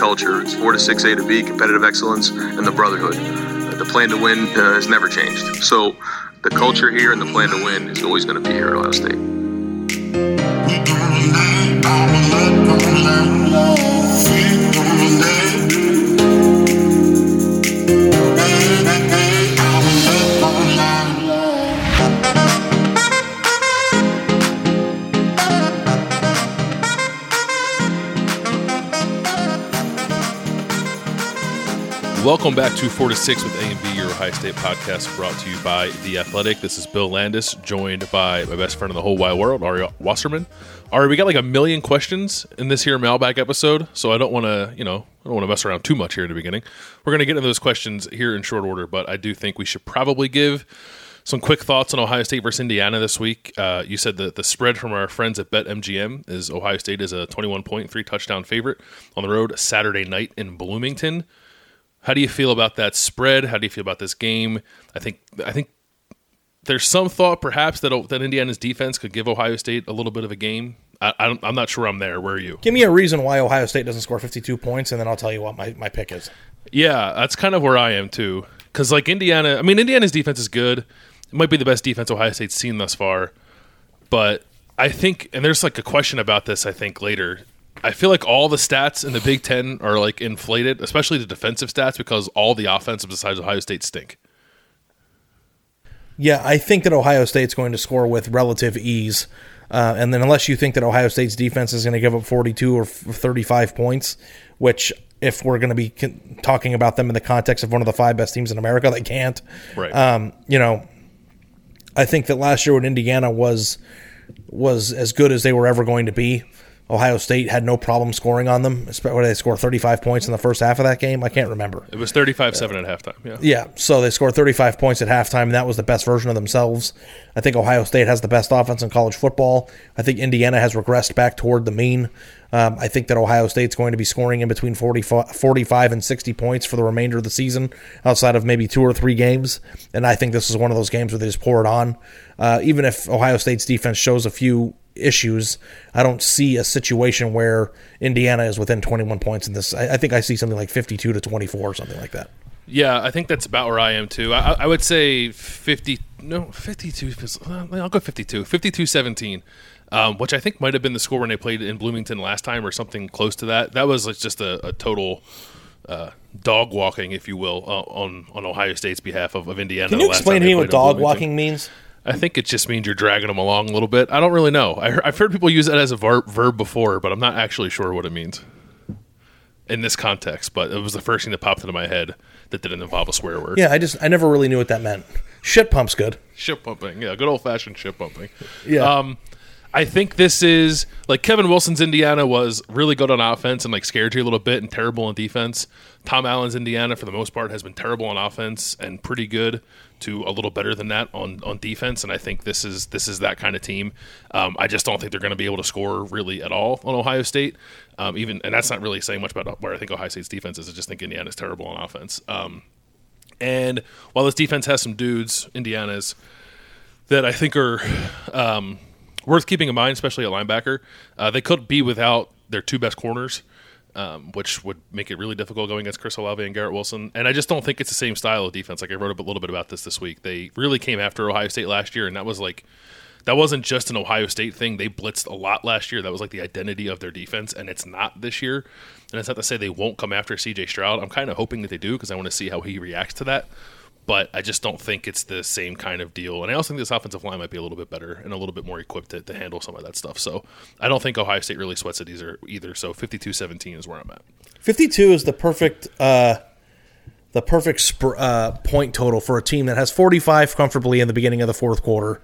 Culture. It's 4 to 6 A to B, competitive excellence, and the brotherhood. The plan to win uh, has never changed. So the culture here and the plan to win is always going to be here at Ohio State. Welcome back to 4 to 6 with A and B, your Ohio State podcast brought to you by The Athletic. This is Bill Landis, joined by my best friend in the whole wide world, Ari Wasserman. Ari, we got like a million questions in this here mailbag episode, so I don't want to, you know, I don't want to mess around too much here in the beginning. We're going to get into those questions here in short order, but I do think we should probably give some quick thoughts on Ohio State versus Indiana this week. Uh, you said that the spread from our friends at BetMGM is Ohio State is a 21 point, three touchdown favorite on the road Saturday night in Bloomington. How do you feel about that spread? How do you feel about this game? I think I think there's some thought perhaps that that Indiana's defense could give Ohio State a little bit of a game. I, am not sure I'm there. Where are you? Give me a reason why Ohio State doesn't score 52 points, and then I'll tell you what my, my pick is. Yeah, that's kind of where I am too. Because like Indiana, I mean Indiana's defense is good. It might be the best defense Ohio State's seen thus far, but I think, and there's like a question about this. I think later. I feel like all the stats in the Big Ten are like inflated, especially the defensive stats, because all the offensive besides Ohio State stink. Yeah, I think that Ohio State's going to score with relative ease. Uh, and then, unless you think that Ohio State's defense is going to give up 42 or 35 points, which, if we're going to be talking about them in the context of one of the five best teams in America, they can't. Right. Um, you know, I think that last year when Indiana was was as good as they were ever going to be, Ohio State had no problem scoring on them. What they score 35 points in the first half of that game? I can't remember. It was 35 7 at halftime. Yeah. Yeah. So they scored 35 points at halftime, and that was the best version of themselves. I think Ohio State has the best offense in college football. I think Indiana has regressed back toward the mean. Um, I think that Ohio State's going to be scoring in between 40, 45 and 60 points for the remainder of the season, outside of maybe two or three games. And I think this is one of those games where they just pour it on. Uh, even if Ohio State's defense shows a few issues, I don't see a situation where Indiana is within 21 points in this. I, I think I see something like 52 to 24 or something like that. Yeah, I think that's about where I am too. I, I would say 50, no, 52, I'll go 52, 52 17. Um, which I think might have been the score when they played in Bloomington last time, or something close to that. That was like just a, a total uh, dog walking, if you will, uh, on on Ohio State's behalf of, of Indiana. Can you explain to me what dog walking means? I think it just means you're dragging them along a little bit. I don't really know. I, have heard people use that as a verb, verb before, but I'm not actually sure what it means. in this context, but it was the first thing that popped into my head that didn't involve a swear word. Yeah, I just I never really knew what that meant. Shit pump's good. Ship pumping. Yeah, good old fashioned ship pumping. Yeah. Um, I think this is like Kevin Wilson's Indiana was really good on offense and like scared you a little bit and terrible on defense. Tom Allen's Indiana, for the most part, has been terrible on offense and pretty good to a little better than that on, on defense. And I think this is this is that kind of team. Um, I just don't think they're going to be able to score really at all on Ohio State. Um, even and that's not really saying much about where I think Ohio State's defense is. I just think Indiana's terrible on offense. Um, and while this defense has some dudes, Indiana's that I think are um, worth keeping in mind, especially at linebacker. Uh, they could be without their two best corners, um, which would make it really difficult going against Chris Olave and Garrett Wilson. And I just don't think it's the same style of defense. Like I wrote a little bit about this this week. They really came after Ohio State last year, and that was like that wasn't just an Ohio State thing. They blitzed a lot last year. That was like the identity of their defense, and it's not this year. And it's not to say they won't come after CJ Stroud. I'm kind of hoping that they do because I want to see how he reacts to that. But I just don't think it's the same kind of deal. And I also think this offensive line might be a little bit better and a little bit more equipped to, to handle some of that stuff. So I don't think Ohio State really sweats it either. either. So 52 17 is where I'm at. 52 is the perfect uh, the perfect sp- uh, point total for a team that has 45 comfortably in the beginning of the fourth quarter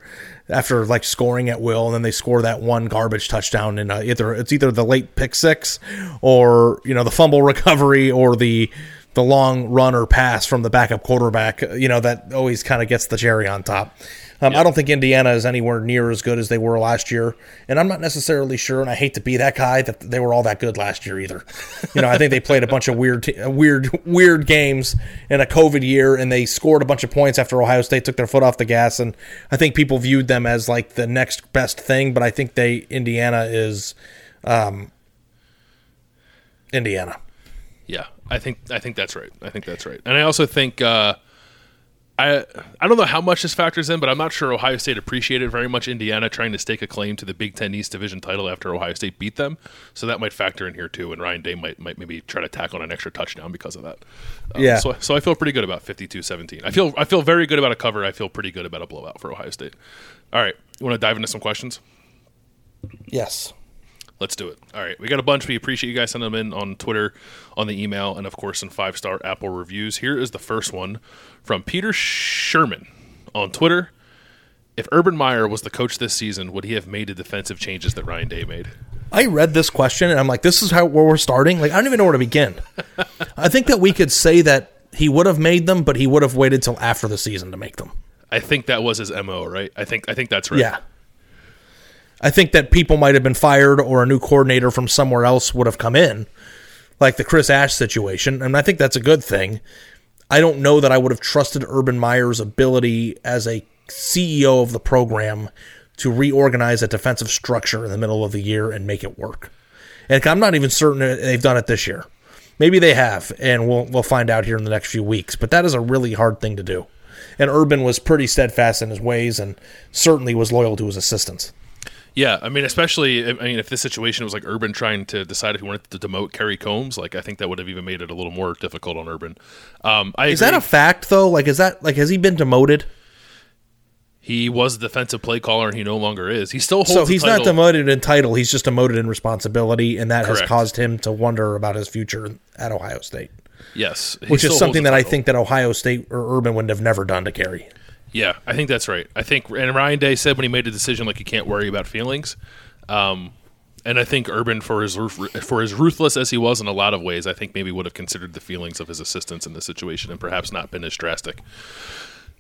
after like scoring at will and then they score that one garbage touchdown and uh, either it's either the late pick six or you know the fumble recovery or the the long run or pass from the backup quarterback you know that always kind of gets the cherry on top um, I don't think Indiana is anywhere near as good as they were last year, and I'm not necessarily sure. And I hate to be that guy that they were all that good last year either. You know, I think they played a bunch of weird, weird, weird games in a COVID year, and they scored a bunch of points after Ohio State took their foot off the gas. And I think people viewed them as like the next best thing. But I think they Indiana is um, Indiana. Yeah, I think I think that's right. I think that's right. And I also think uh, I I don't know how much this factors in, but I'm not sure Ohio State appreciated very much Indiana trying to stake a claim to the Big Ten East Division title after Ohio State beat them. So that might factor in here too. And Ryan Day might might maybe try to tack on an extra touchdown because of that. Um, Yeah. So so I feel pretty good about 52-17. I feel I feel very good about a cover. I feel pretty good about a blowout for Ohio State. All right, you want to dive into some questions? Yes. Let's do it. All right. We got a bunch. We appreciate you guys sending them in on Twitter, on the email, and of course in five star Apple reviews. Here is the first one from Peter Sherman on Twitter. If Urban Meyer was the coach this season, would he have made the defensive changes that Ryan Day made? I read this question and I'm like, this is how where we're starting. Like, I don't even know where to begin. I think that we could say that he would have made them, but he would have waited till after the season to make them. I think that was his mo, right? I think I think that's right. Yeah. I think that people might have been fired or a new coordinator from somewhere else would have come in, like the Chris Ash situation. And I think that's a good thing. I don't know that I would have trusted Urban Meyer's ability as a CEO of the program to reorganize a defensive structure in the middle of the year and make it work. And I'm not even certain they've done it this year. Maybe they have, and we'll we'll find out here in the next few weeks. But that is a really hard thing to do. And Urban was pretty steadfast in his ways and certainly was loyal to his assistants. Yeah, I mean, especially I mean, if this situation was like Urban trying to decide if he wanted to demote Kerry Coombs, like I think that would have even made it a little more difficult on Urban. Um, I Is that a fact though? Like, is that like has he been demoted? he was the defensive play caller and he no longer is. He still holds. So he's not demoted in title. He's just demoted in responsibility, and that has caused him to wonder about his future at Ohio State, Yes, which is something that I think that Ohio State or Urban would have never done to Kerry. Yeah, I think that's right. I think, and Ryan Day said when he made a decision, like you can't worry about feelings. Um, and I think Urban, for his for as ruthless as he was in a lot of ways, I think maybe would have considered the feelings of his assistants in the situation and perhaps not been as drastic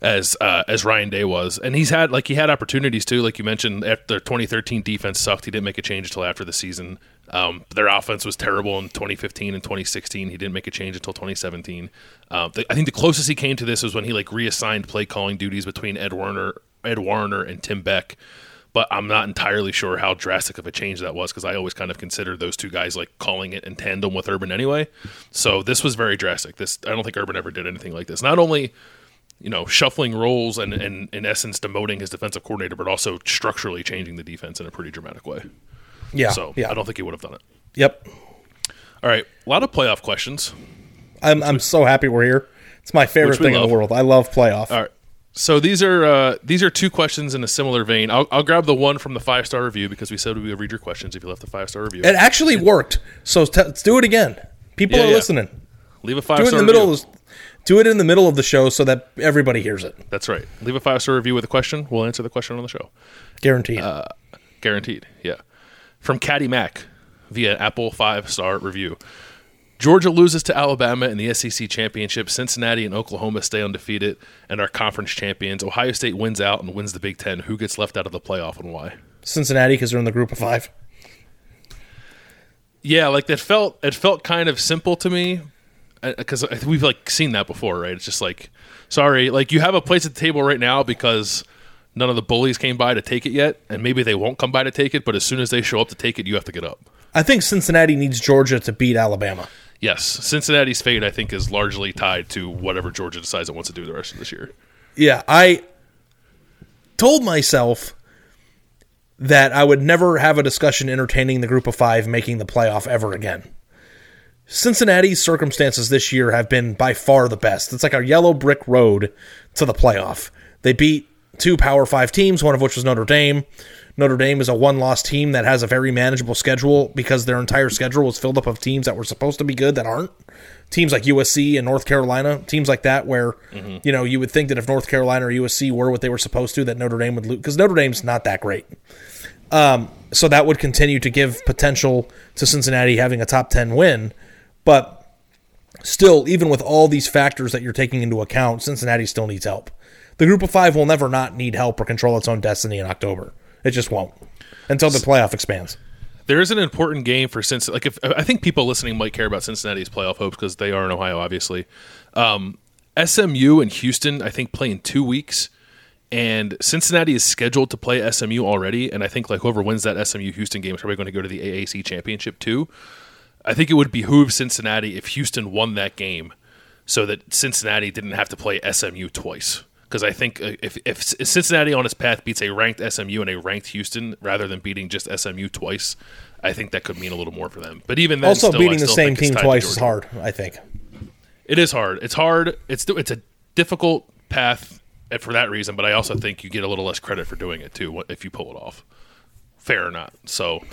as uh, as Ryan Day was. And he's had like he had opportunities too, like you mentioned. After their 2013 defense sucked, he didn't make a change until after the season. Um, their offense was terrible in 2015 and 2016. He didn't make a change until 2017. Um, the, I think the closest he came to this was when he like reassigned play calling duties between Ed Warinner, Ed Warinner, and Tim Beck. But I'm not entirely sure how drastic of a change that was because I always kind of considered those two guys like calling it in tandem with Urban anyway. So this was very drastic. This I don't think Urban ever did anything like this. Not only you know, shuffling roles and, and in essence demoting his defensive coordinator, but also structurally changing the defense in a pretty dramatic way. Yeah, So yeah, I don't think he would have done it. yep. All right, a lot of playoff questions. I'm I'm so happy we're here. It's my favorite thing in the world. I love playoff. All right. So these are uh, these are two questions in a similar vein. I'll, I'll grab the one from the five star review because we said we would read your questions if you left a five star review. It actually worked. So t- let's do it again. People Yeah, are yeah. listening. Leave a five Do it in star the review. middle. Of, do it in the middle of the show so that everybody hears it. That's right. Leave a five star review with a question. We'll answer the question on the show. Guaranteed. Uh, Guaranteed. Yeah. From Caddy Mac via Apple five star review. Georgia loses to Alabama in the SEC championship. Cincinnati and Oklahoma stay undefeated and are conference champions. Ohio State wins out and wins the Big Ten. Who gets left out of the playoff and why? Cincinnati because they're in the group of five. Yeah, like that felt it felt kind of simple to me uh, because we've like seen that before, right? It's just like, sorry, like you have a place at the table right now because none of the bullies came by to take it yet, and maybe they won't come by to take it. But as soon as they show up to take it, you have to get up. I think Cincinnati needs Georgia to beat Alabama. Yes, Cincinnati's fate, I think, is largely tied to whatever Georgia decides it wants to do the rest of this year. Yeah, I told myself that I would never have a discussion entertaining the group of five making the playoff ever again. Cincinnati's circumstances this year have been by far the best. It's like a yellow brick road to the playoff. They beat two Power Five teams, one of which was Notre Dame. Notre Dame is a one loss team that has a very manageable schedule because their entire schedule was filled up of teams that were supposed to be good that aren't. Teams like USC and North Carolina, teams like that, where you know you would think that if North Carolina or USC were what they were supposed to, that Notre Dame would lose because Notre Dame's not that great. Um, so that would continue to give potential to Cincinnati having a top ten win, but still, even with all these factors that you're taking into account, Cincinnati still needs help. The group of five will never not need help or control its own destiny in October. It just won't until the playoff expands. There is an important game for Cincinnati. Like, if I think people listening might care about Cincinnati's playoff hopes because they are in Ohio, obviously. Um, SMU and Houston, I think, play in two weeks, and Cincinnati is scheduled to play SMU already. And I think like whoever wins that SMU Houston game is probably going to go to the AAC championship too. I think it would behoove Cincinnati if Houston won that game, so that Cincinnati didn't have to play SMU twice. Because I think uh, if, if Cincinnati on its path beats a ranked SMU and a ranked Houston rather than beating just SMU twice, I think that could mean a little more for them. But even then, also, still, beating the same team twice is hard. I think. It is hard. It's hard. It's it's a difficult path for that reason. But I also think you get a little less credit for doing it too if you pull it off. Fair or not. So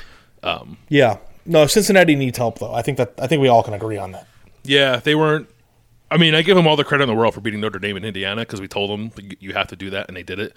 Yeah. No, Cincinnati needs help though. I think that I think we all can agree on that. yeah, they weren't. I mean, I give them all the credit in the world for beating Notre Dame in Indiana because we told them you- you have to do that, and they did it.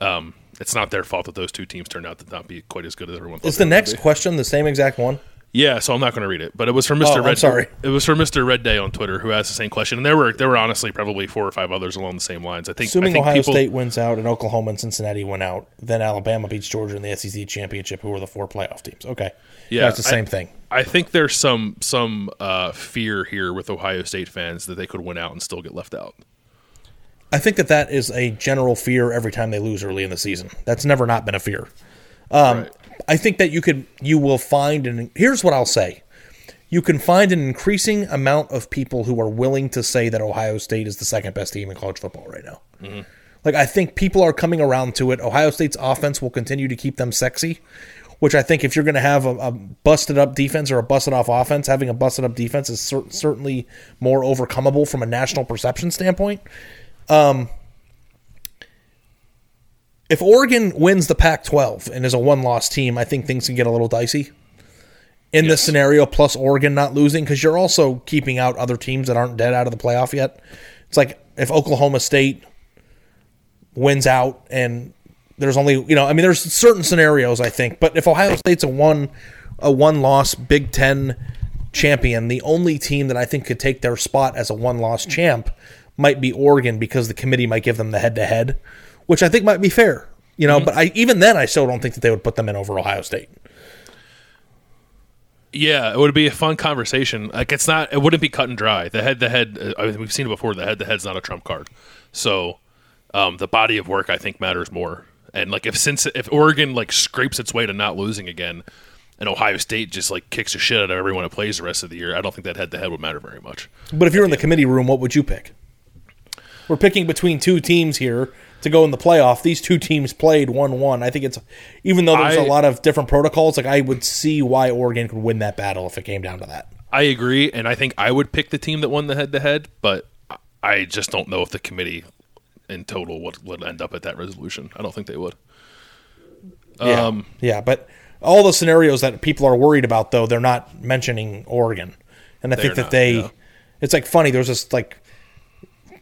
Um, it's not their fault that those two teams turned out to not be quite as good as everyone thought. Is the next question the same exact one? Yeah, so I'm not going to read it, but it was from Mr. Oh, I'm Red. sorry. It was from Mr. Red Day on Twitter who asked the same question, and there were there were honestly probably four or five others along the same lines. I think. I Assuming think Ohio people, State wins out and Oklahoma and Cincinnati win out, then Alabama beats Georgia in the SEC championship, who are the four playoff teams. Okay. Yeah, it's the same I- thing. I think there's some some uh, fear here with Ohio State fans that they could win out and still get left out. I think that that is a general fear every time they lose early in the season. That's never not been a fear. Um, Right. I think that you could you will find and here's what I'll say. You can find an increasing amount of people who are willing to say that Ohio State is the second best team in college football right now. Mm-hmm. Like I think people are coming around to it. Ohio State's offense will continue to keep them sexy, which I think if you're going to have a, a busted up defense or a busted off offense, having a busted up defense is cer- certainly more overcomable from a national perception standpoint. Um, if Oregon wins the Pac 12 and is a one loss team, I think things can get a little dicey. In this scenario, plus Oregon not losing, because you're also keeping out other teams that aren't dead out of the playoff yet. It's like if Oklahoma State wins out and there's only, you know, I mean, there's certain scenarios, I think, but if Ohio State's a one, a one loss Big Ten champion, the only team that I think could take their spot as a one loss champ might be Oregon because the committee might give them the head to head, which I think might be fair. You know, but I even then I still don't think that they would put them in over Ohio State. Yeah, it would be a fun conversation. Like it's not, it wouldn't be cut and dry. The head, the head. Uh, I mean, we've seen it before. The head, the head's not a trump card. So, um, the body of work I think matters more. And like if since if Oregon like scrapes its way to not losing again, and Ohio State just like kicks the shit out of everyone it plays the rest of the year, I don't think that head to head would matter very much. But if you're in the committee room, what would you pick? We're picking between two teams here to go in the playoff. These two teams played one one. I think it's even though there's a I- lot of different protocols, like I would see why Oregon could win that battle if it came down to that. I agree, and I think I would pick the team that won the head to head, but I- I just don't know if the committee in total would, would end up at that resolution. I don't think they would. Yeah. Um, yeah, but all the scenarios that people are worried about, though, they're not mentioning Oregon. and I think that not, they. yeah. It's like funny. There's this like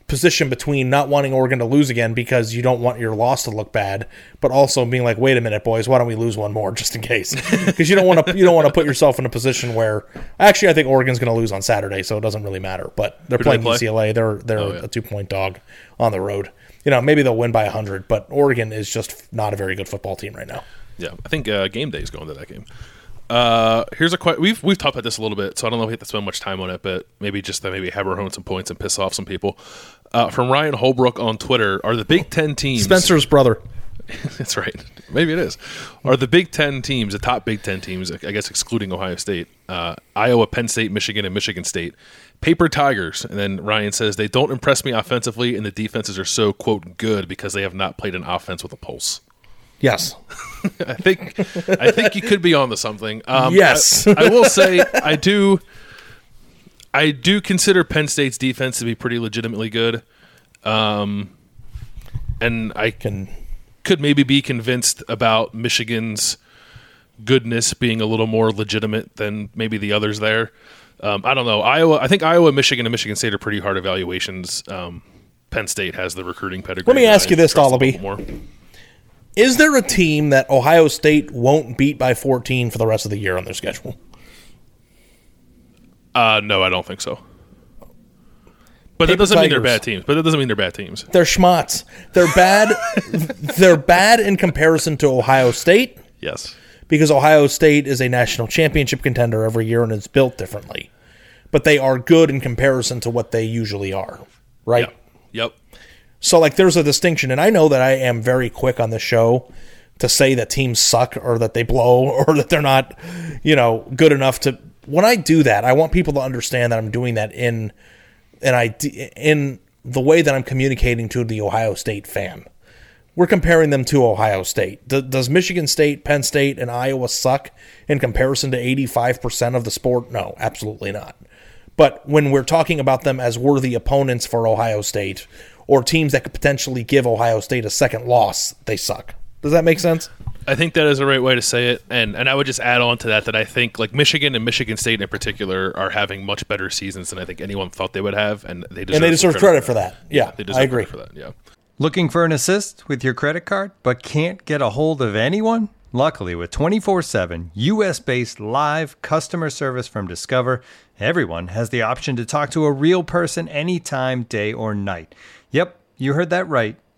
position between not wanting Oregon to lose again because you don't want your loss to look bad, but also being like, wait a minute, boys, why don't we lose one more just in case? Because you don't want to you don't want to put yourself in a position where actually I think Oregon's going to lose on Saturday, so it doesn't really matter. But they're Who do they playing play? UCLA. They're they're Oh, yeah. a two point dog on the road. You know, maybe they'll win by hundred, but Oregon is just not a very good football team right now. Yeah, I think uh, game day is going to that game. Uh, here's a question. We've we've talked about this a little bit, so I don't know if we have to spend much time on it, but maybe just to maybe hammer home some points and piss off some people. Uh, from Ryan Holbrook on Twitter, are the Big Ten teams Spencer's brother. That's right. Maybe it is. Are the Big Ten teams, the top Big Ten teams, I guess excluding Ohio State, uh, Iowa, Penn State, Michigan, and Michigan State, paper tigers? And then Ryan says they don't impress me offensively, and the defenses are so quote good because they have not played an offense with a pulse. Yes. I think I think you could be on to something. Um, Yes. I, I will say I do. I do consider Penn State's defense to be pretty legitimately good, um, and I Can could maybe be convinced about Michigan's goodness being a little more legitimate than maybe the others there. Um, I don't know. Iowa. I think Iowa, Michigan, and Michigan State are pretty hard evaluations. Um, Penn State has the recruiting pedigree. Let me ask you this, Dollaby. Is there a team that Ohio State won't beat by 14 for the rest of the year on their schedule? Uh, no, I don't think so. But that doesn't mean they're bad teams. But that doesn't mean they're bad teams. They're schmots. They're bad. they're bad in comparison to Ohio State Yes. because Ohio State is a national championship contender every year and it's built differently. But they are good in comparison to what they usually are, right? Yep. Yep. So like there's a distinction and I know that I am very quick on the show to say that teams suck or that they blow or that they're not, you know, good enough to when I do that, I want people to understand that I'm doing that in and I in the way that I'm communicating to the Ohio State fan. We're comparing them to Ohio State. D- does Michigan State, Penn State, and Iowa suck in comparison to 85% of the sport? No, absolutely not. But when we're talking about them as worthy opponents for Ohio State or teams that could potentially give Ohio State a second loss, they suck. Does that make sense? I think that is the right way to say it, and and I would just add on to that that I think like Michigan and Michigan State in particular are having much better seasons than I think anyone thought they would have, and they deserve and they deserve credit for that. Yeah, They deserve I agree. credit for that. Yeah. Looking for an assist with your credit card, but can't get a hold of anyone? Luckily, with 24 7 US based live customer service from Discover, everyone has the option to talk to a real person anytime, day or night. Yep, you heard that right.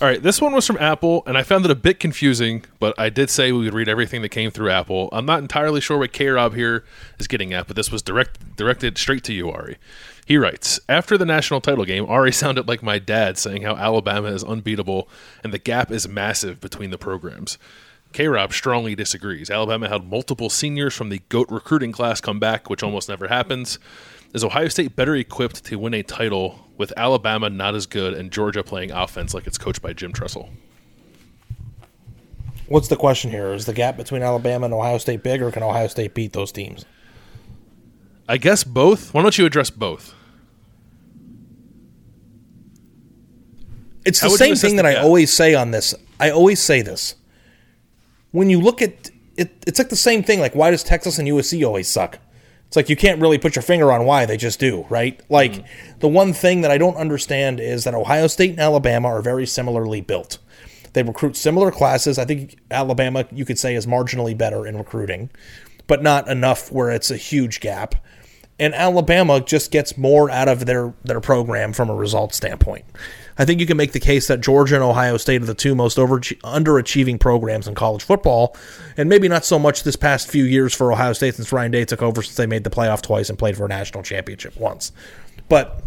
All right, this one was from Apple, and I found it a bit confusing, but I did say we would read everything that came through Apple. I'm not entirely sure what K Rob here is getting at, but this was direct directed straight to you, Ari. He writes After the national title game, Ari sounded like my dad saying how Alabama is unbeatable and the gap is massive between the programs. K Rob strongly disagrees. Alabama had multiple seniors from the GOAT recruiting class come back, which almost never happens. Is Ohio State better equipped to win a title with Alabama not as good and Georgia playing offense like it's coached by Jim Tressel? What's the question here? Is the gap between Alabama and Ohio State big, or can Ohio State beat those teams? I guess both. Why don't you address both? It's How the same thing the that I always say on this. I always say this. When you look at it, it's like the same thing. Like, why does Texas and USC always suck? It's like you can't really put your finger on why they just do, right? Like Mm. the one thing that I don't understand is that Ohio State and Alabama are very similarly built. They recruit similar classes. I think Alabama, you could say, is marginally better in recruiting, but not enough where it's a huge gap. And Alabama just gets more out of their their program from a result standpoint. I think you can make the case that Georgia and Ohio State are the two most over, underachieving programs in college football, and maybe not so much this past few years for Ohio State since Ryan Day took over since they made the playoff twice and played for a national championship once. But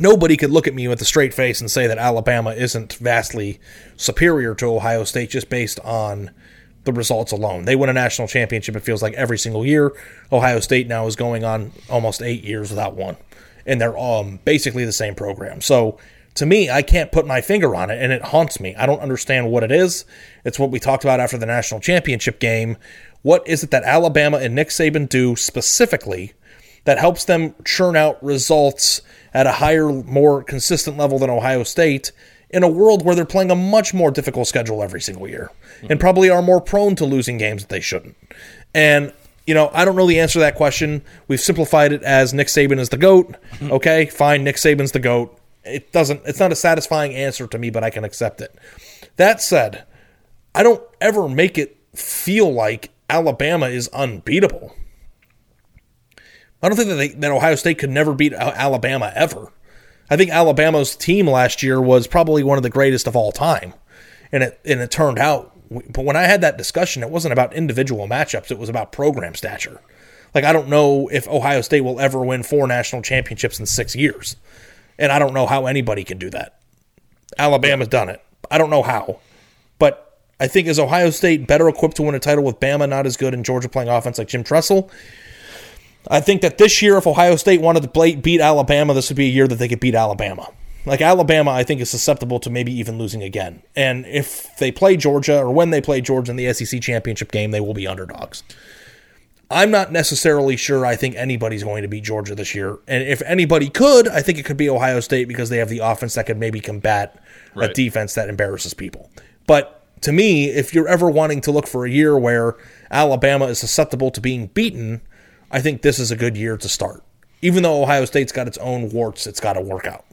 nobody could look at me with a straight face and say that Alabama isn't vastly superior to Ohio State just based on the results alone. They win a national championship, it feels like every single year. Ohio State now is going on almost eight years without one. And they're um, basically the same program. So to me, I can't put my finger on it, and it haunts me. I don't understand what it is. It's what we talked about after the national championship game. What is it that Alabama and Nick Saban do specifically that helps them churn out results at a higher, more consistent level than Ohio State in a world where they're playing a much more difficult schedule every single year and probably are more prone to losing games that they shouldn't? And you know, I don't know the answer to that question. We've simplified it as Nick Saban is the GOAT. Mm-hmm. Okay, fine, Nick Saban's the GOAT it doesn't it's not a satisfying answer to me but i can accept it that said i don't ever make it feel like alabama is unbeatable i don't think that, they, that ohio state could never beat alabama ever i think alabama's team last year was probably one of the greatest of all time and it and it turned out but when i had that discussion it wasn't about individual matchups it was about program stature like i don't know if ohio state will ever win four national championships in six years and I don't know how anybody can do that. Alabama's done it. I don't know how. But I think is Ohio State better equipped to win a title with Bama not as good and Georgia playing offense like Jim Tressel? I think that this year, if Ohio State wanted to play, beat Alabama, this would be a year that they could beat Alabama. Like Alabama, I think is susceptible to maybe even losing again. And if they play Georgia or when they play Georgia in the SEC championship game, they will be underdogs. I'm not necessarily sure I think anybody's going to beat Georgia this year. And if anybody could, I think it could be Ohio State because they have the offense that could maybe combat right. a defense that embarrasses people. But to me, if you're ever wanting to look for a year where Alabama is susceptible to being beaten, I think this is a good year to start. Even though Ohio State's got its own warts, it's got to work out.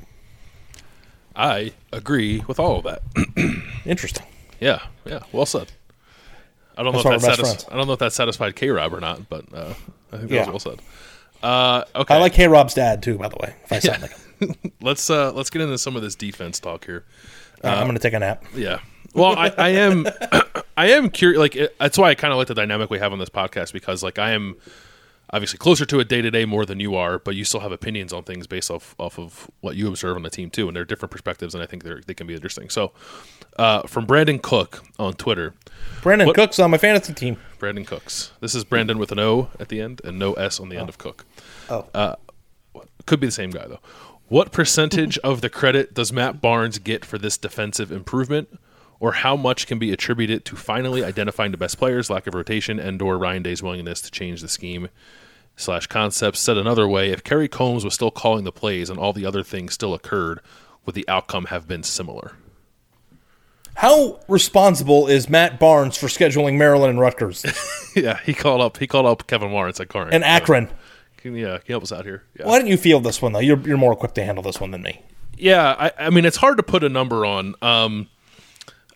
I agree with all of that. Interesting. Yeah, yeah. Well said. I don't know if that satis- I don't know if that satisfied K Rob or not, but uh, I think that yeah. was well said. Uh, okay, I like K Rob's dad too. By the way, if I sound yeah. like him. let's uh, let's get into some of this defense talk here. Uh, I'm going to take a nap. Yeah. Well, I, I am I am curious. Like it, that's why I kind of like the dynamic we have on this podcast because like I am obviously closer to it day to day more than you are, but you still have opinions on things based off off of what you observe on the team too, and they're different perspectives, and I think they they can be interesting. So, uh, from Brandon Cook on Twitter, Brandon what, Cook's on my fantasy team. Brandon Cooks. This is Brandon with an O at the end and no S on the oh. end of Cook. Oh, uh, could be the same guy though. What percentage of the credit does Matt Barnes get for this defensive improvement? Or how much can be attributed to finally identifying the best players, lack of rotation, and or Ryan Day's willingness to change the scheme slash concepts. Said another way, if Kerry Coombs was still calling the plays and all the other things still occurred, would the outcome have been similar? How responsible is Matt Barnes for scheduling Maryland and Rutgers? yeah, he called up. He called up Kevin Lawrence at Corinth and Akron. Can, yeah, can you help us out here? Yeah. Why didn't you feel this one though? You're you're more equipped to handle this one than me. Yeah, I, I mean it's hard to put a number on. Um,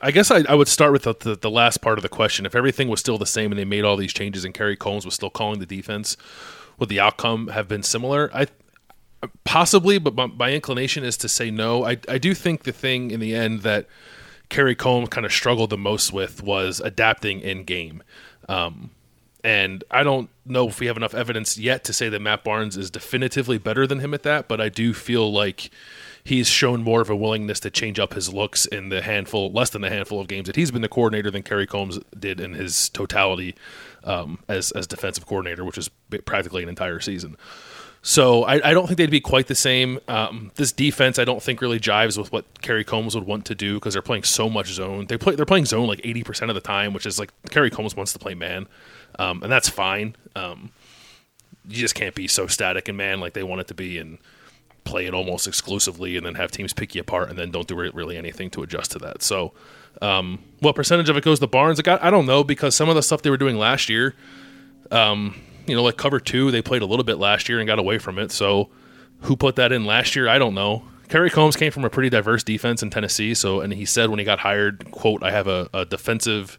I guess I, I would start with the, the, the, last part of the question. If everything was still the same and they made all these changes and Kerry Coombs was still calling the defense, would the outcome have been similar? I possibly, but my, my inclination is to say no. I I do think the thing in the end that Kerry Coombs kind of struggled the most with was adapting in game. Um, and I don't know if we have enough evidence yet to say that Matt Barnes is definitively better than him at that, but I do feel like he's shown more of a willingness to change up his looks in the handful, less than the handful of games that he's been the coordinator than Kerry Coombs did in his totality um, as as defensive coordinator, which is practically an entire season. So I, I, don't think they'd be quite the same. Um, this defense, I don't think really jives with what Kerry Coombs would want to do because they're playing so much zone. They play they're playing zone like eighty percent of the time, which is like Kerry Coombs wants to play man, um, and that's fine. Um, you just can't be so static in man like they want it to be and play it almost exclusively, and then have teams pick you apart and then don't do really anything to adjust to that. So, um, what percentage of it goes to Barnes? I, got, I don't know because some of the stuff they were doing last year. Um, you know, like cover two, they played a little bit last year and got away from it. So who put that in last year? I don't know. Kerry Coombs came from a pretty diverse defense in Tennessee. So, and he said when he got hired, quote, I have a, a defensive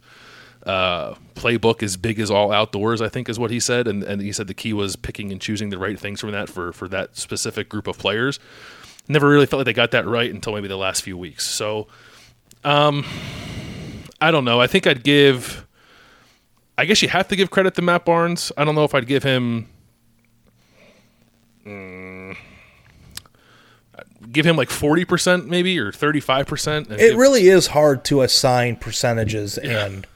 uh, playbook as big as all outdoors. I think is what he said, and and he said the key was picking and choosing the right things from that for for that specific group of players. Never really felt like they got that right until maybe the last few weeks. So, um, I don't know. I think I'd give. I guess you have to give credit to Matt Barnes. I don't know if I'd give him. mm, give him like forty percent, maybe or thirty five percent. It really is hard to assign percentages and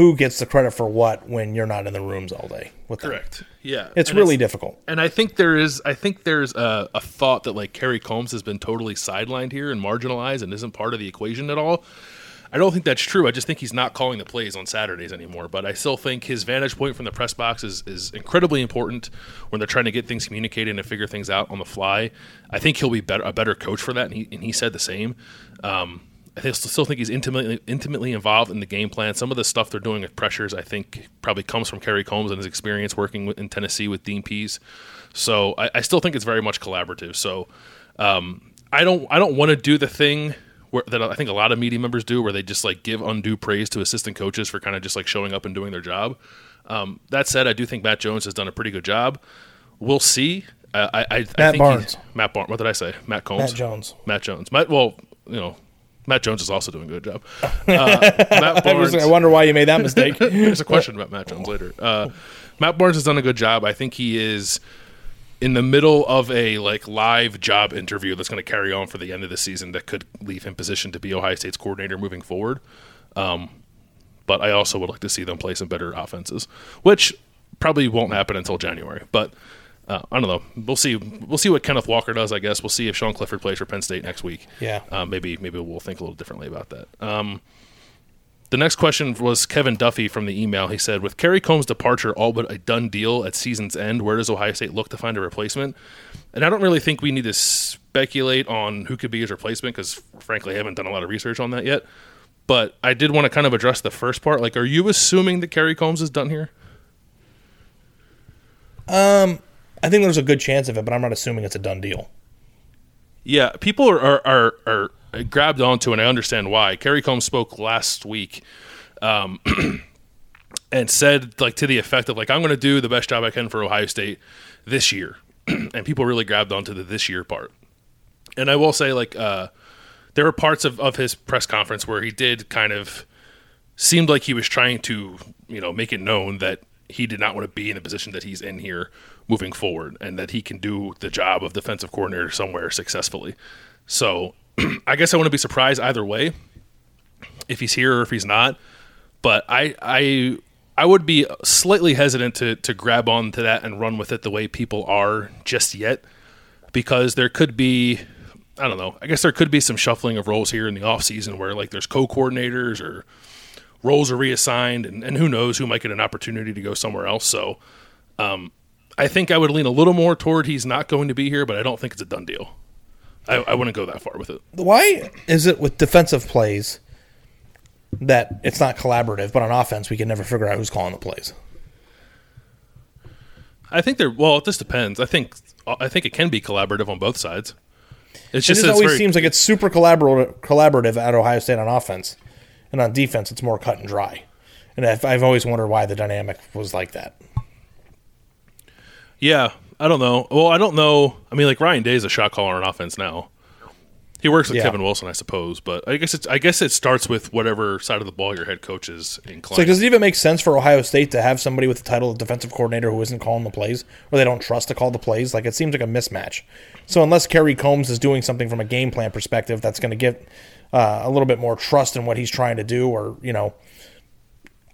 who gets the credit for what when you're not in the rooms all day. With them. correct. Yeah, It's And really difficult. And I think there is, I think there's a, a thought that like Kerry Coombs has been totally sidelined here and marginalized and isn't part of the equation at all. I don't think that's true. I just think he's not calling the plays on Saturdays anymore. But I still think his vantage point from the press box is, is incredibly important when they're trying to get things communicated and figure things out on the fly. I think he'll be better, a better coach for that, and he, and he said the same. Um, I still think he's intimately intimately involved in the game plan. Some of the stuff they're doing with pressures, I think, probably comes from Kerry Coombs and his experience working with, in Tennessee with Dean Pees. So I, I still think it's very much collaborative. So um, I don't I don't want to do the thing where, that I think a lot of media members do, where they just like give undue praise to assistant coaches for kind of just like showing up and doing their job. Um, that said, I do think Matt Jones has done a pretty good job. We'll see. I, I, I Matt Barnes. Matt Barnes. What did I say? Matt Combs. Matt Jones. Matt Jones. Matt. Well, you know, Matt Jones is also doing a good job. Uh, Matt I, Barnes. I wonder why you made that mistake. There's a question about Matt Jones later. Uh, Matt Barnes has done a good job. I think he is in the middle of a like live job interview that's going to carry on for the end of the season that could leave him positioned to be Ohio State's coordinator moving forward. Um, but I also would like to see them play some better offenses, which probably won't happen until January. But uh, I don't know. We'll see. We'll see what Kenneth Walker does. I guess we'll see if Sean Clifford plays for Penn State next week. Yeah. Uh, maybe maybe we'll think a little differently about that. Um, the next question was Kevin Duffy from the email. He said, "With Kerry Coombs' departure all but a done deal at season's end, where does Ohio State look to find a replacement?" And I don't really think we need to speculate on who could be his replacement because, frankly, I haven't done a lot of research on that yet. But I did want to kind of address the first part. Like, are you assuming that Kerry Coombs is done here? I think there's a good chance of it, but I'm not assuming it's a done deal. Yeah, people are are, are, are grabbed onto, and I understand why. Kerry Coombs spoke last week, um, and said like to the effect of like I'm going to do the best job I can for Ohio State this year, and people really grabbed onto the this year part. And I will say like uh, there were parts of, of his press conference where he did kind of seemed like he was trying to you know make it known that he did not want to be in the position that he's in here moving forward and that he can do the job of defensive coordinator somewhere successfully so i guess i wouldn't be surprised either way if he's here or if he's not but i i i would be slightly hesitant to to grab on to that and run with it the way people are just yet because there could be I don't know. I guess there could be some shuffling of roles here in the offseason where like there's co-coordinators or roles are reassigned and, and who knows who might get an opportunity to go somewhere else. So um, I think I would lean a little more toward he's not going to be here, but I don't think it's a done deal. I, I wouldn't go that far with it. Why is it with defensive plays that it's not collaborative, but on offense we can never figure out who's calling the plays? I think they're well. It just depends. I think I think it can be collaborative on both sides. It's It just just always very- seems like it's super collaborative, collaborative at Ohio State on offense, and on defense it's more cut and dry. And I've, I've always wondered why the dynamic was like that. Yeah, I don't know. Well, I don't know. I mean, like Ryan Day is a shot caller on offense now. He works with Yeah. Kevin Wilson, I suppose, but I guess it's I guess it starts with whatever side of the ball your head coach is inclined. So, like, does it even make sense for Ohio State to have somebody with the title of defensive coordinator who isn't calling the plays, or they don't trust to call the plays? Like, it seems like a mismatch. So, unless Kerry Coombs is doing something from a game plan perspective that's going to give uh, a little bit more trust in what he's trying to do, or you know,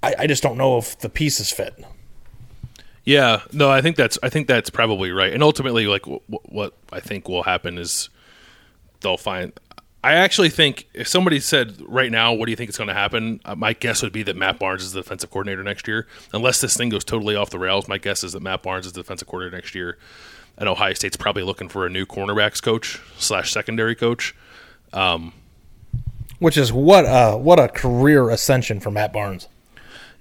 I, I just don't know if the pieces fit. Yeah, no, I think that's I think that's probably right. And ultimately, like w- w- what I think will happen is they'll find. I actually think if somebody said right now, "What do you think is going to happen?" Uh, my guess would be that Matt Barnes is the defensive coordinator next year. Unless this thing goes totally off the rails, my guess is that Matt Barnes is the defensive coordinator next year. And Ohio State's probably looking for a new cornerbacks coach slash secondary coach. Um, Which is what a what a career ascension for Matt Barnes.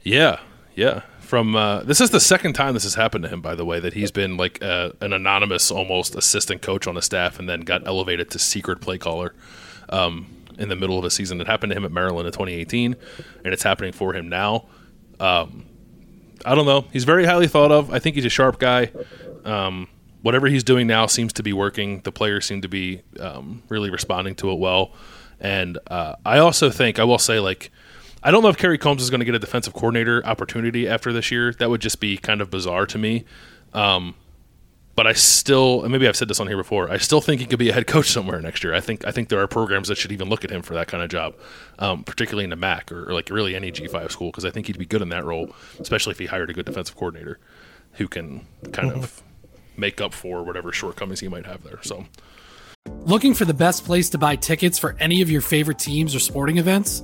Yeah, yeah. From uh, this is the second time this has happened to him, by the way, that he's been like uh, an anonymous, almost assistant coach on the staff, and then got elevated to secret play caller. um, in the middle of a season. It happened to him at Maryland in 2018, and it's happening for him now. Um, I don't know. He's very highly thought of. I think he's a sharp guy. Um, whatever he's doing now seems to be working. The players seem to be um, really responding to it well. And uh, I also think I will say like I don't know if Kerry Coombs is going to get a defensive coordinator opportunity after this year. That would just be kind of bizarre to me. Um, but I still, and maybe I've said this on here before, I still think he could be a head coach somewhere next year. I think I think there are programs that should even look at him for that kind of job, um, particularly in the MAC or, or, like really any G5 school, because I think he'd be good in that role, especially if he hired a good defensive coordinator who can kind of make up for whatever shortcomings he might have there. So, looking for the best place to buy tickets for any of your favorite teams or sporting events?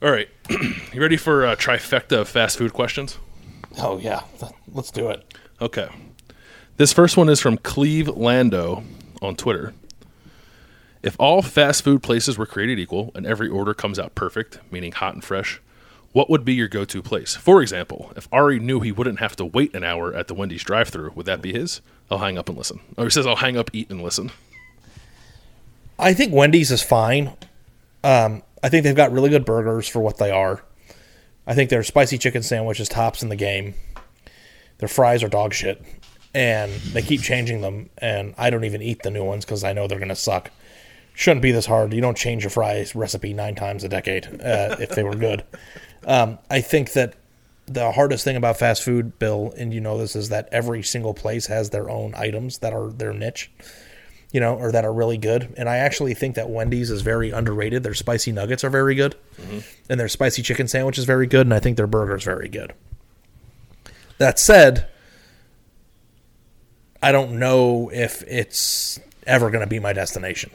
All right, you ready for a trifecta of fast food questions? Oh yeah, let's do it. Okay, this first one is from Cleve Lando on Twitter. If all fast food places were created equal and every order comes out perfect, meaning hot and fresh, what would be your go-to place? For example, if Ari knew he wouldn't have to wait an hour at the Wendy's drive-through, would that be his? I'll hang up and listen. Or he says I'll hang up, eat, and listen. I think Wendy's is fine. Um, I think they've got really good burgers for what they are. I think their spicy chicken sandwich is tops in the game. Their fries are dog shit, and they keep changing them. And I don't even eat the new ones because I know they're gonna suck. Shouldn't be this hard. You don't change your fries recipe nine times a decade uh, if they were good. Um, I think that the hardest thing about fast food, Bill, and you know this, is that every single place has their own items that are their niche you know, or that are really good. And I actually think that Wendy's is very underrated. Their spicy nuggets are very good, mm-hmm. and their spicy chicken sandwich is very good, and I think their burger is very good. That said, I don't know if it's ever going to be my destination.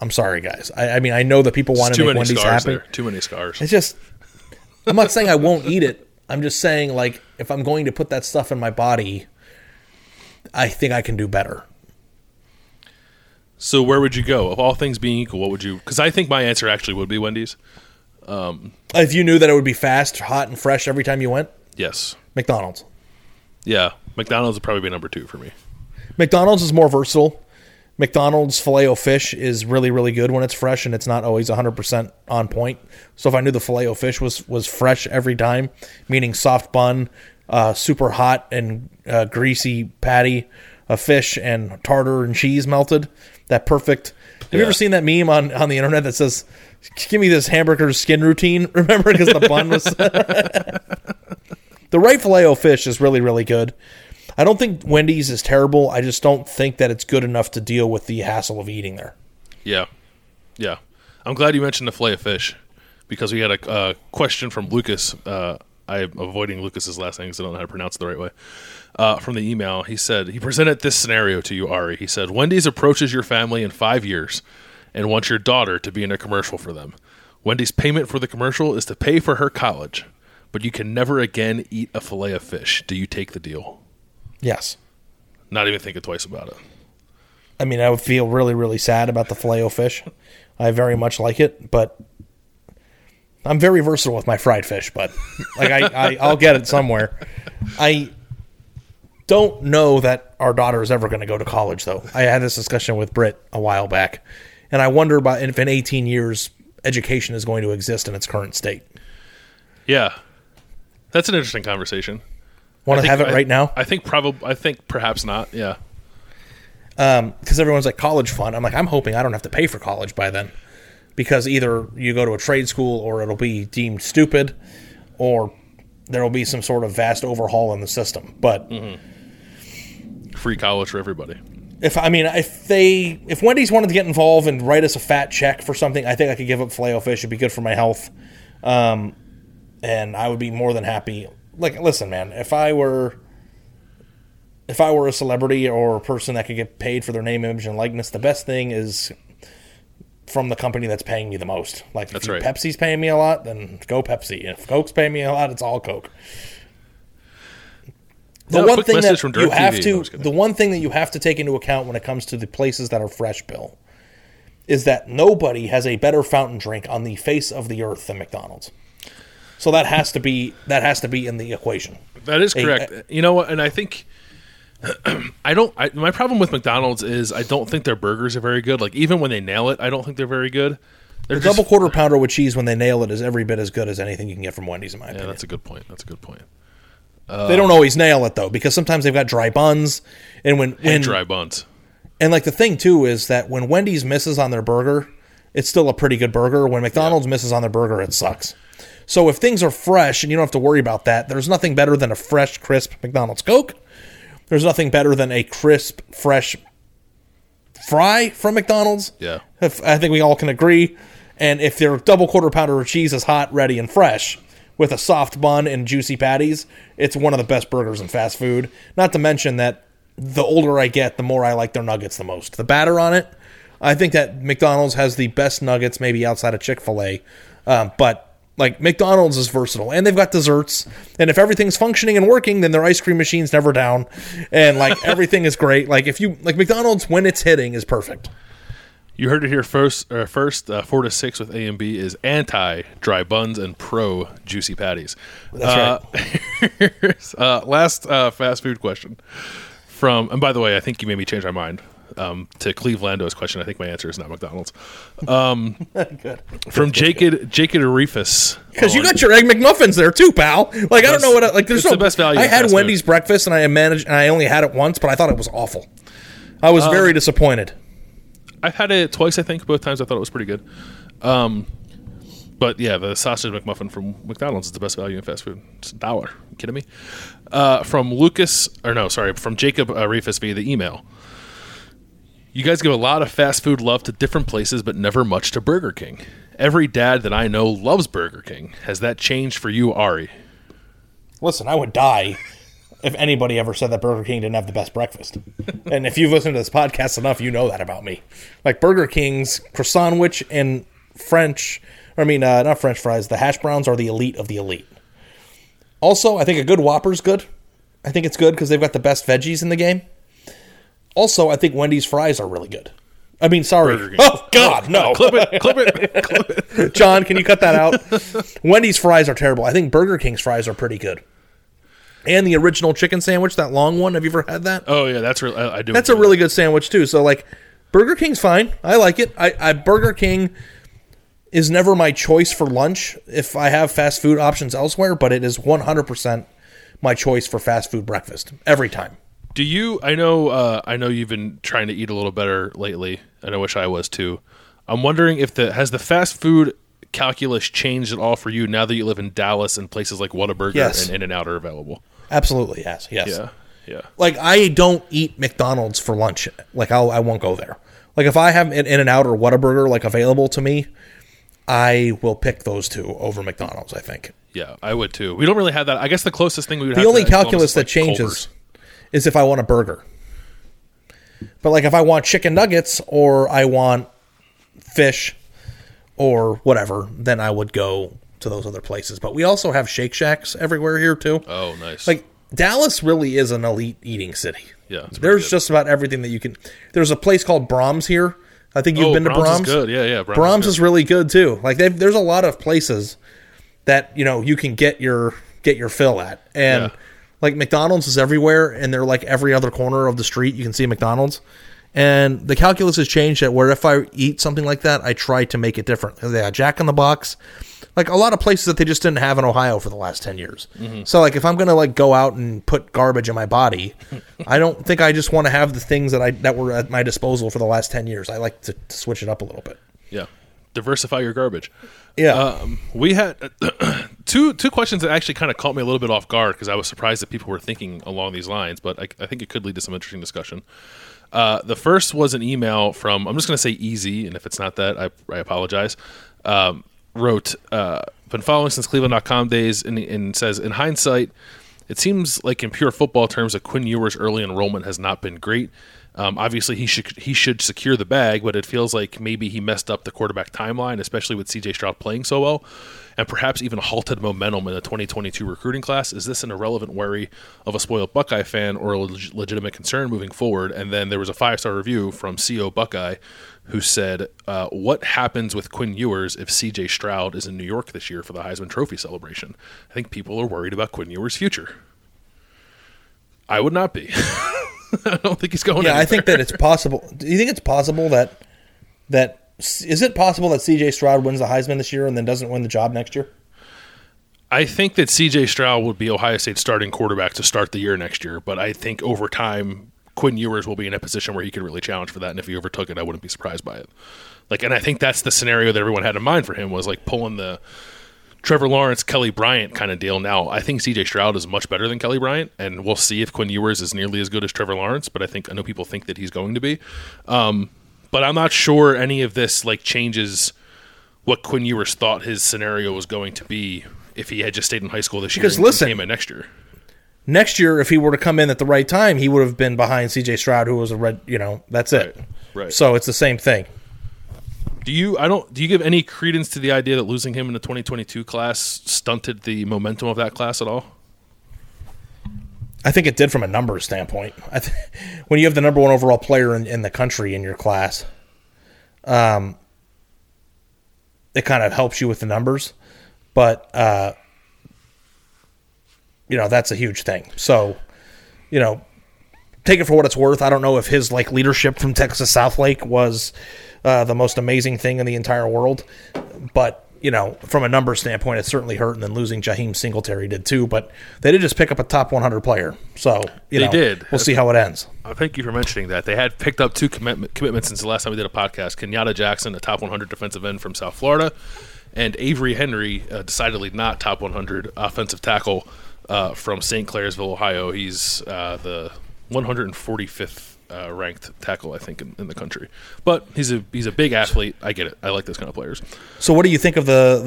I'm sorry, guys. I, I mean, I know that people want to make Wendy's happy. There. Too many scars. It's just, I'm not saying I won't eat it. I'm just saying, like, if I'm going to put that stuff in my body, I think I can do better. So where would you go? Of all things being equal, what would you? Because I think my answer actually would be Wendy's. Um, if you knew that it would be fast, hot, and fresh every time you went, yes, McDonald's. Yeah, McDonald's would probably be number two for me. McDonald's is more versatile. McDonald's filet o fish is really really good when it's fresh and it's not always 100% on point. So if I knew the filet o fish was was fresh every time, meaning soft bun, uh, super hot and uh, greasy patty of fish and tartar and cheese melted, that perfect. Have yeah. you ever seen that meme on, on the internet that says, "Give me this hamburger skin routine"? Remember, because the bun was the right filet o fish is really really good. I don't think Wendy's is terrible. I just don't think that it's good enough to deal with the hassle of eating there. Yeah, yeah. I'm glad you mentioned the filet of fish because we had a uh, question from Lucas. Uh, I'm avoiding Lucas's last name because I don't know how to pronounce it the right way uh, from the email. He said he presented this scenario to you, Ari. He said Wendy's approaches your family in five years and wants your daughter to be in a commercial for them. Wendy's payment for the commercial is to pay for her college, but you can never again eat a fillet of fish. Do you take the deal? Yes. Not even thinking twice about it. I mean, I would feel really, really sad about the filet of fish. I very much like it, but I'm very versatile with my fried fish. But like, I, I I'll get it somewhere. I don't know that our daughter is ever going to go to college, though. I had this discussion with Britt a while back, and I wonder about if in 18 years education is going to exist in its current state. Yeah, that's an interesting conversation. Want to have it I, right now? I think probably. I think perhaps not. Yeah. Because um, everyone's like college fund. I'm like, I'm hoping I don't have to pay for college by then. Because either you go to a trade school or it'll be deemed stupid, or there will be some sort of vast overhaul in the system. But Free college for everybody. if I mean if they if Wendy's wanted to get involved and write us a fat check for something, I think I could give up filet fish. It'd be good for my health, um, and I would be more than happy. Like, listen, man, if I were if I were a celebrity or a person that could get paid for their name, image, and likeness, the best thing is from the company that's paying me the most. Like, if right. Pepsi's paying me a lot, then go Pepsi. If Coke's paying me a lot, it's all Coke. The Yeah, one thing that you DirecTV. have No, to, the one thing that you have to take into account when it comes to the places that are fresh, Bill, is that nobody has a better fountain drink on the face of the earth than McDonald's. So that has to be that has to be in the equation. That is A- correct. you know what? And I think I don't. I, my problem with McDonald's is I don't think their burgers are very good. Like even when they nail it, I don't think they're very good. They're The just- double quarter pounder with cheese when they nail it is every bit as good as anything you can get from Wendy's in my Yeah, opinion. that's a good point. That's a good point. they don't always nail it though because sometimes they've got dry buns and when And when dry buns. And like the thing too is that when Wendy's misses on their burger, it's still a pretty good burger. When McDonald's misses on their burger, it sucks. So if things are fresh and you don't have to worry about that, there's nothing better than a fresh, crisp McDonald's Coke. There's nothing better than a crisp, fresh fry from McDonald's. Yeah. If, I think we all can agree. And if their double quarter pounder of cheese is hot, ready, and fresh, with a soft bun and juicy patties, it's one of the best burgers in fast food. Not to mention that the older I get, the more I like their nuggets the most. The batter on it, I think that McDonald's has the best nuggets, maybe outside of Chick fil A. Um, but like McDonald's is versatile and they've got desserts. And if everything's functioning and working, then their ice cream machine's never down. And like everything is great. Like if you like McDonald's when it's hitting is perfect. You heard it here first. Uh, first, uh, four to six with A and B is anti dry buns and pro juicy patties. That's right. uh, last uh, fast food question from, and by the way, I think you made me change my mind um, to Clevelando's question. I think my answer is not McDonald's. Um, Good. From Jacob Jacob Arifus. Because you got your egg McMuffins there too, pal. Like I don't know what I- like. There's It's no the best value I had fast food. Wendy's breakfast and I managed and I only had it once, but I thought it was awful. I was Um, very disappointed. I've had it twice. I think both times I thought it was pretty good. Um, but yeah, the sausage McMuffin from McDonald's is the best value in fast food. It's a dollar. You kidding me? Uh, from Lucas, or no, sorry, from Jacob Refus via the email. You guys give a lot of fast food love to different places, but never much to Burger King. Every dad that I know loves Burger King. Has that changed for you, Ari? Listen, I would die if anybody ever said that Burger King didn't have the best breakfast. and if you've listened to this podcast enough, you know that about me. Like Burger King's croissant sandwich and French, I mean, uh, not French fries. The hash browns are the elite of the elite. Also, I think a good Whopper's good. I think it's good because they've got the best veggies in the game. Also, I think Wendy's fries are really good. I mean, sorry. Oh God, no! Clip it, clip it, clip it. John, can you cut that out? Wendy's fries are terrible. I think Burger King's fries are pretty good. And the original chicken sandwich, that long one. Have you ever had that? Oh yeah, that's real. I, I do. That's a really good sandwich too. So like, Burger King's fine. I like it. I, I Burger King is never my choice for lunch if I have fast food options elsewhere, but it is 100% my choice for fast food breakfast every time. Do you? I know. Uh, I know you've been trying to eat a little better lately, and I wish I was too. I'm wondering if the has the fast food calculus changed at all for you now that you live in Dallas and places like Whataburger Yes. and In and Out are available. Absolutely, yes, yes. Yeah, yeah. Like I don't eat McDonald's for lunch. Like I'll, I won't go there. Like if I have an In and Out or Whataburger like available to me, I will pick those two over McDonald's. I think Yeah, I would too. We don't really have that. I guess the closest thing we would the have only calculus that like changes Culver's. Is if I want a burger. But like if I want chicken nuggets or I want fish or whatever, then I would go to those other places. But we also have Shake Shacks everywhere here too. Oh, nice. Like Dallas really is an elite eating city. Yeah, there's good. just about everything that you can. There's a place called Braum's here. I think you've Oh, been to Braum's is good. Yeah, yeah, Braum's is Braum's good. is really good too. Like there's a lot of places that you know you can get your get your fill at, and Yeah. Like McDonald's is everywhere, and they're like every other corner of the street you can see McDonald's. And the calculus has changed that where if I eat something like that, I try to make it different. They got Jack in the Box, like a lot of places that they just didn't have in Ohio for the last ten years. Mhm. So like if I'm gonna like go out and put garbage in my body, I don't think I just want to have the things that I that were at my disposal for the last ten years. I like to, to switch it up a little bit. Yeah. diversify your garbage. Yeah. Um, we had two two questions that actually kind of caught me a little bit off guard because I was surprised that people were thinking along these lines, but I, I think it could lead to some interesting discussion. Uh, the first was an email from I'm just going to say Easy, and if it's not that, I, I apologize. Um, wrote, uh, been following since Cleveland.com days, and, and says, in hindsight, it seems like in pure football terms that Quinn Ewers' early enrollment has not been great. Um, obviously, he should he should secure the bag, but it feels like maybe he messed up the quarterback timeline, especially with C.J. Stroud playing so well, and perhaps even halted momentum in the 2022 recruiting class. Is this an irrelevant worry of a spoiled Buckeye fan or a leg- legitimate concern moving forward? And then there was a five star review from Co Buckeye, who said, uh, "What happens with Quinn Ewers if C.J. Stroud is in New York this year for the Heisman Trophy celebration? I think people are worried about Quinn Ewers' future. I would not be." I don't think he's going. To. Yeah, I think that it's possible. Do you think it's possible that that is it possible that C.J. Stroud wins the Heisman this year and then doesn't win the job next year? I think that C.J. Stroud would be Ohio State's starting quarterback to start the year next year, but I think over time Quinn Ewers will be in a position where he could really challenge for that, and if he overtook it, I wouldn't be surprised by it. Like, and I think that's the scenario that everyone had in mind for him was like pulling the Trevor Lawrence, Kelly Bryant kind of deal. Now, I think C.J. Stroud is much better than Kelly Bryant, and we'll see if Quinn Ewers is nearly as good as Trevor Lawrence. But I think I know people think that he's going to be. Um, but I'm not sure any of this like changes what Quinn Ewers thought his scenario was going to be if he had just stayed in high school this Because year. and listen- came in next year. Next year, if he were to come in at the right time, he would have been behind C.J. Stroud, who was a red. You know, that's it. right. So it's the same thing. Do you? I don't. Do you give any credence to the idea that losing him in the 2022 class stunted the momentum of that class at all? I think it did from a numbers standpoint. Th- when you have the number one overall player in, in the country in your class, um, it kind of helps you with the numbers. But uh, you know that's a huge thing. So, you know, take it for what it's worth. I don't know if his like leadership from Texas Southlake was uh, the most amazing thing in the entire world, but you know, from a number standpoint, it certainly hurt. And then losing Jaheim Singletary did too. But they did just pick up a top 100 player, so you They know, did. We'll see how it ends. Uh, thank you for mentioning that. They had picked up two commitment, commitments since the last time we did a podcast. Kenyatta Jackson, a top 100 defensive end from South Florida, and Avery Henry, uh, decidedly not top 100 offensive tackle uh, from St. Clairsville, Ohio. He's uh, the 145th uh, ranked tackle, I think, in, in the country. But he's a he's a big athlete. I get it. I like those kind of players. So, what do you think of the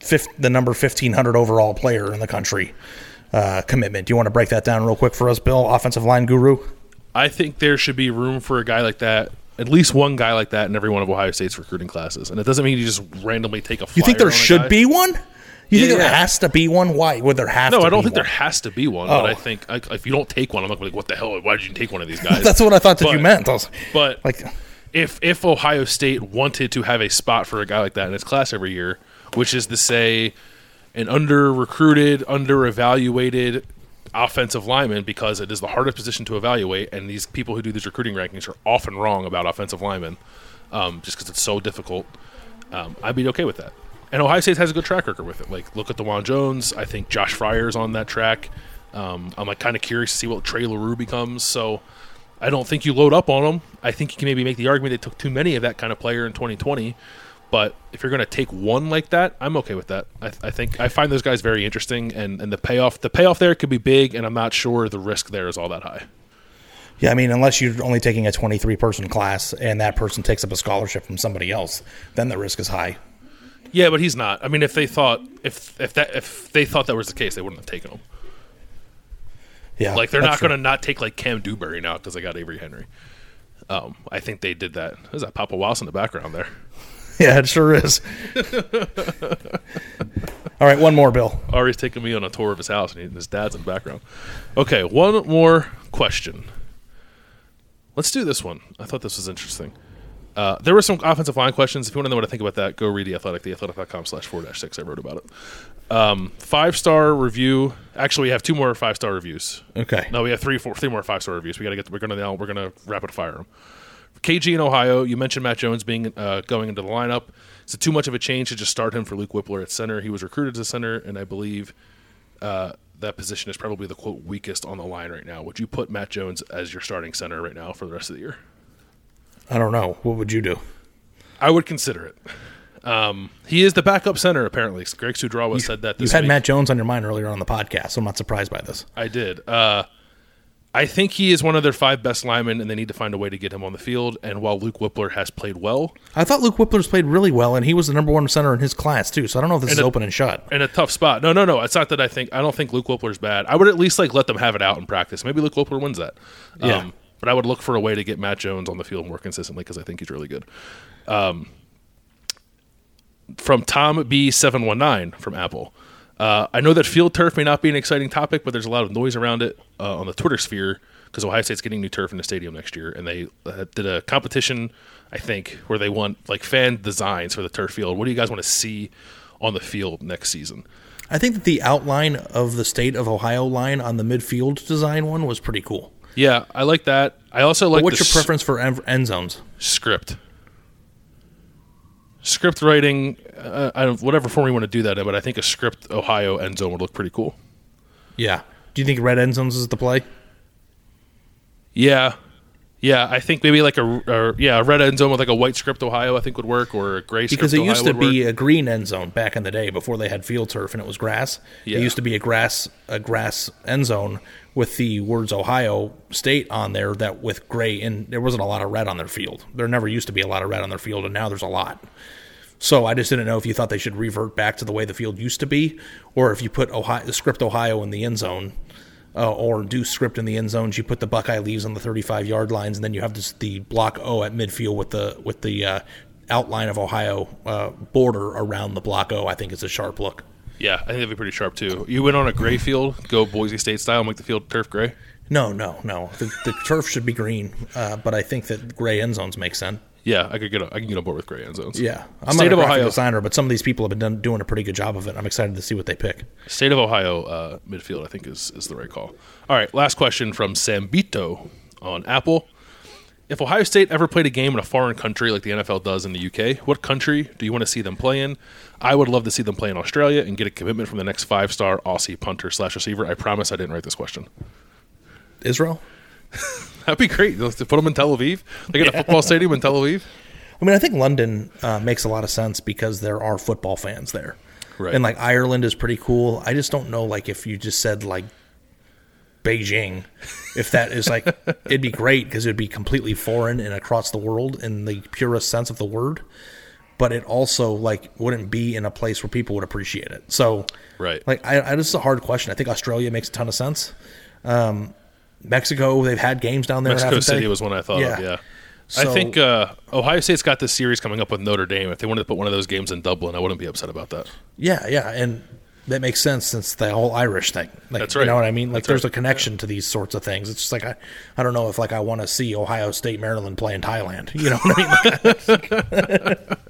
the fifth, the number 1500 overall player in the country uh, commitment? Do you want to break that down real quick for us, Bill, offensive line guru? I think there should be room for a guy like that. At least one guy like that in every one of Ohio State's recruiting classes, and it doesn't mean you just randomly take a. You think there should be one? You think Yeah, there yeah. has to be one? Why would there have to be No, I don't think there has to be one, Oh. but I oh. think I, if you don't take one, I'm not gonna be like, what the hell? Why did you take one of these guys? That's what I thought that you meant. Was But like, if if Ohio State wanted to have a spot for a guy like that in its class every year, which is to say, an under recruited, under evaluated offensive lineman, because it is the hardest position to evaluate, and these people who do these recruiting rankings are often wrong about offensive linemen, um, just because it's so difficult. Um, I'd be okay with that. And Ohio State has a good track record with it. Like, look at Dawand Jones. I think Josh Fryar's on that track. Um, I'm like kind of curious to see what Trey Leroux becomes. So I don't think you load up on them. I think you can maybe make the argument they took too many of that kind of player in 2020. But if you're going to take one like that, I'm okay with that. I, I think I find those guys very interesting, and, and the payoff the payoff there could be big, and I'm not sure the risk there is all that high. yeah, I mean, unless you're only taking a 23 person class and that person takes up a scholarship from somebody else, then the risk is high. Yeah, but he's not. I mean, if they thought if if that if they thought that was the case, they wouldn't have taken him. Yeah, like they're not going to not take like Cam Dewberry now because they got Avery Henry. Um, I think they did that. There's that Papa Walsh in the background there. Yeah, it sure is. All right, one more, Bill. Ari's taking me on a tour of his house, and he- his dad's in the background. Okay, one more question. Let's do this one. I thought this was interesting. Uh, there were some offensive line questions. If you want to know what I think about that, go read the athletic, theathletic.com slash four dash six. I wrote about it. Um, five star review. Actually, we have two more five star reviews. Okay. No, we have three, four, three more five star reviews. We got to get. We're gonna now. We're gonna rapid fire them. KG in Ohio. You mentioned Matt Jones being uh, going into the lineup. Is it too much of a change to just start him for Luke Wypler at center? He was recruited as center, and I believe uh, that position is probably the quote weakest on the line right now. Would you put Matt Jones as your starting center right now for the rest of the year? I don't know. What would you do? I would consider it. Um, he is the backup center apparently. Greg Studrawa said that. You had week. Matt Jones on your mind earlier on the podcast, so I'm not surprised by this. I did. Uh, I think he is one of their five best linemen, and they need to find a way to get him on the field. And while Luke Wypler has played well, I thought Luke Wypler's played really well, and he was the number one center in his class too. So I don't know if this is a- open and shut. in a tough spot. No, no, no. It's not that I think I don't think Luke Wypler's bad. I would at least like let them have it out in practice. Maybe Luke Wypler wins that. Yeah. Um, but I would look for a way to get Matt Jones on the field more consistently because I think he's really good. Um, from Tom B seven one nine from Apple. Uh, I know that field turf may not be an exciting topic, but there's a lot of noise around it uh, on the Twitter sphere because Ohio State's getting new turf in the stadium next year, and they uh, did a competition, I think, where they want like fan designs for the turf field. What do you guys want to see on the field next season? I think that the outline of the state of Ohio line on the midfield design one was pretty cool. Yeah, I like that. I also But like what's the your preference for end zones? script. Script writing, uh, I don't, whatever form you want to do that in, but I think a script Ohio end zone would look pretty cool. Yeah. Do you think red end zones is the play? Yeah, yeah, I think maybe like a, a yeah a red end zone with like a white script Ohio I think would work or a gray Because it used to be work. a green end zone back in the day before they had field turf and it was grass. Yeah. It used to be a grass a grass end zone with the words Ohio State on there that with gray and there wasn't a lot of red on their field. There never used to be a lot of red on their field and now there's a lot. So I just didn't know if you thought they should revert back to the way the field used to be, or if you put Ohio, script Ohio in the end zone, uh, or do script in the end zones. You put the Buckeye leaves on the 35 yard lines, and then you have this, the block O at midfield with the with the uh, outline of Ohio uh, border around the block O. I think it's a sharp look. yeah, I think that'd be pretty sharp too. You went on a gray field, go Boise State style, make the field turf gray. No, no, no. The, the turf should be green, uh, but I think that gray end zones make sense. Yeah, I could get I can get on board with gray end zones. Yeah, I'm State not a of Ohio designer, but some of these people have been done, doing a pretty good job of it. I'm excited to see what they pick. State of Ohio uh, midfield, I think, is, is the right call. All right, last question from Sambito on Apple. If Ohio State ever played a game in a foreign country like the NFL does in the UK, what country do you want to see them play in? I would love to see them play in Australia and get a commitment from the next five star Aussie punter slash receiver. I promise I didn't write this question. Israel. That'd be great. Let's put them in Tel Aviv. They get a football stadium in Tel Aviv. I mean, I think London uh, makes a lot of sense because there are football fans there, Right. and like Ireland is pretty cool. I just don't know, like if you just said like Beijing, if that is like it'd be great because it'd be completely foreign and across the world in the purest sense of the word. But it also like wouldn't be in a place where people would appreciate it. So, Right. like, I, I this is a hard question. I think Australia makes a ton of sense. Um, Mexico, they've had games down there. Mexico City they? was one I thought of. Yeah. I think uh, Ohio State's got this series coming up with Notre Dame. If they wanted to put one of those games in Dublin, I wouldn't be upset about that. Yeah, yeah, and that makes sense since the whole Irish thing. Like, That's You right. know what I mean? Like, That's there's right. a connection to these sorts of things. It's just like I, I don't know if like I want to see Ohio State, Maryland play in Thailand. You know what I mean?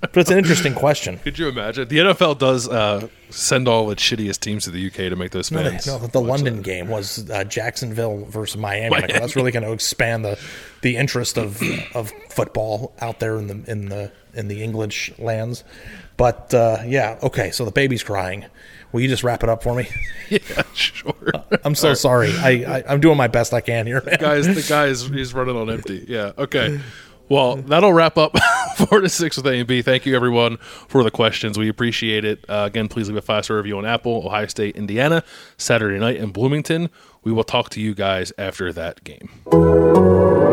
but it's an interesting question. Could you imagine? The NFL does uh, send all its shittiest teams to the UK to make those No, fans. no, the London game was uh, Jacksonville versus Miami. Like, that's really going to expand the the interest of of football out there in the in the in the English lands. But uh, yeah, okay. So the baby's crying. Will you just wrap it up for me? yeah, sure. I'm so sorry. I, I I'm doing my best I can here. man. guys, the guy is he's running on empty. Yeah. Okay. Well, that'll wrap up four to six with A and B. Thank you everyone for the questions. We appreciate it. Uh, again, please leave a five star review on Apple, Ohio State, Indiana, Saturday night in Bloomington. We will talk to you guys after that game.